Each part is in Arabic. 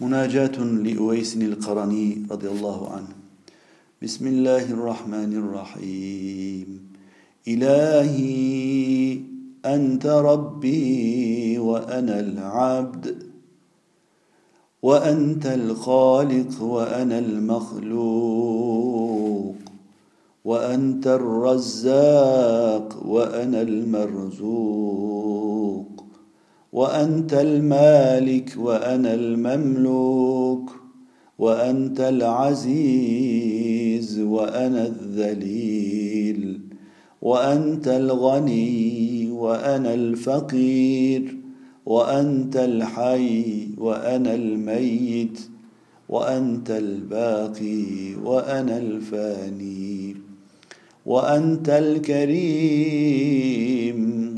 مناجاة لأويس القرني رضي الله عنه. بسم الله الرحمن الرحيم. إلهي أنت ربي وأنا العبد. وأنت الخالق وأنا المخلوق. وأنت الرزاق وأنا المرزوق. وأنت المالك وأنا المملوك وأنت العزيز وأنا الذليل وأنت الغني وأنا الفقير وأنت الحي وأنا الميت وأنت الباقي وأنا الفاني وأنت الكريم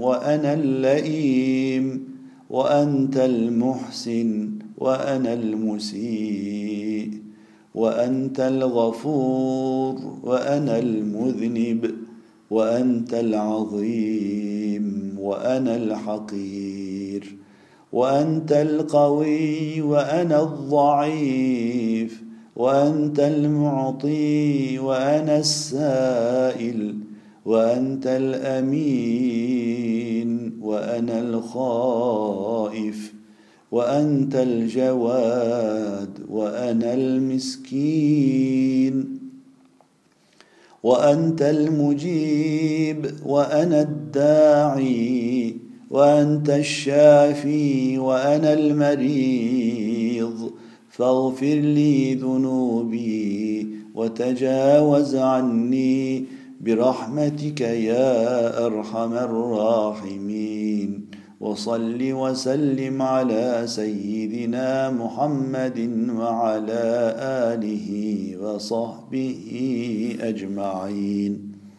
وأنا اللئيم وأنت المحسن وأنا المسيء وأنت الغفور وأنا المذنب وأنت العظيم وأنا الحقير وأنت القوي وأنا الضعيف وأنت المعطي وأنا السائل وأنت الأمين وأنا الخائف وأنت الجواد وأنا المسكين وأنت المجيب وأنا الداعي وأنت الشافي وأنا المريض. فاغفر لي ذنوبي وتجاوز عني. برحمتك يا أرحم الراحمين. وصل وسلم على سيدنا محمد وعلى آله وصحبه أجمعين.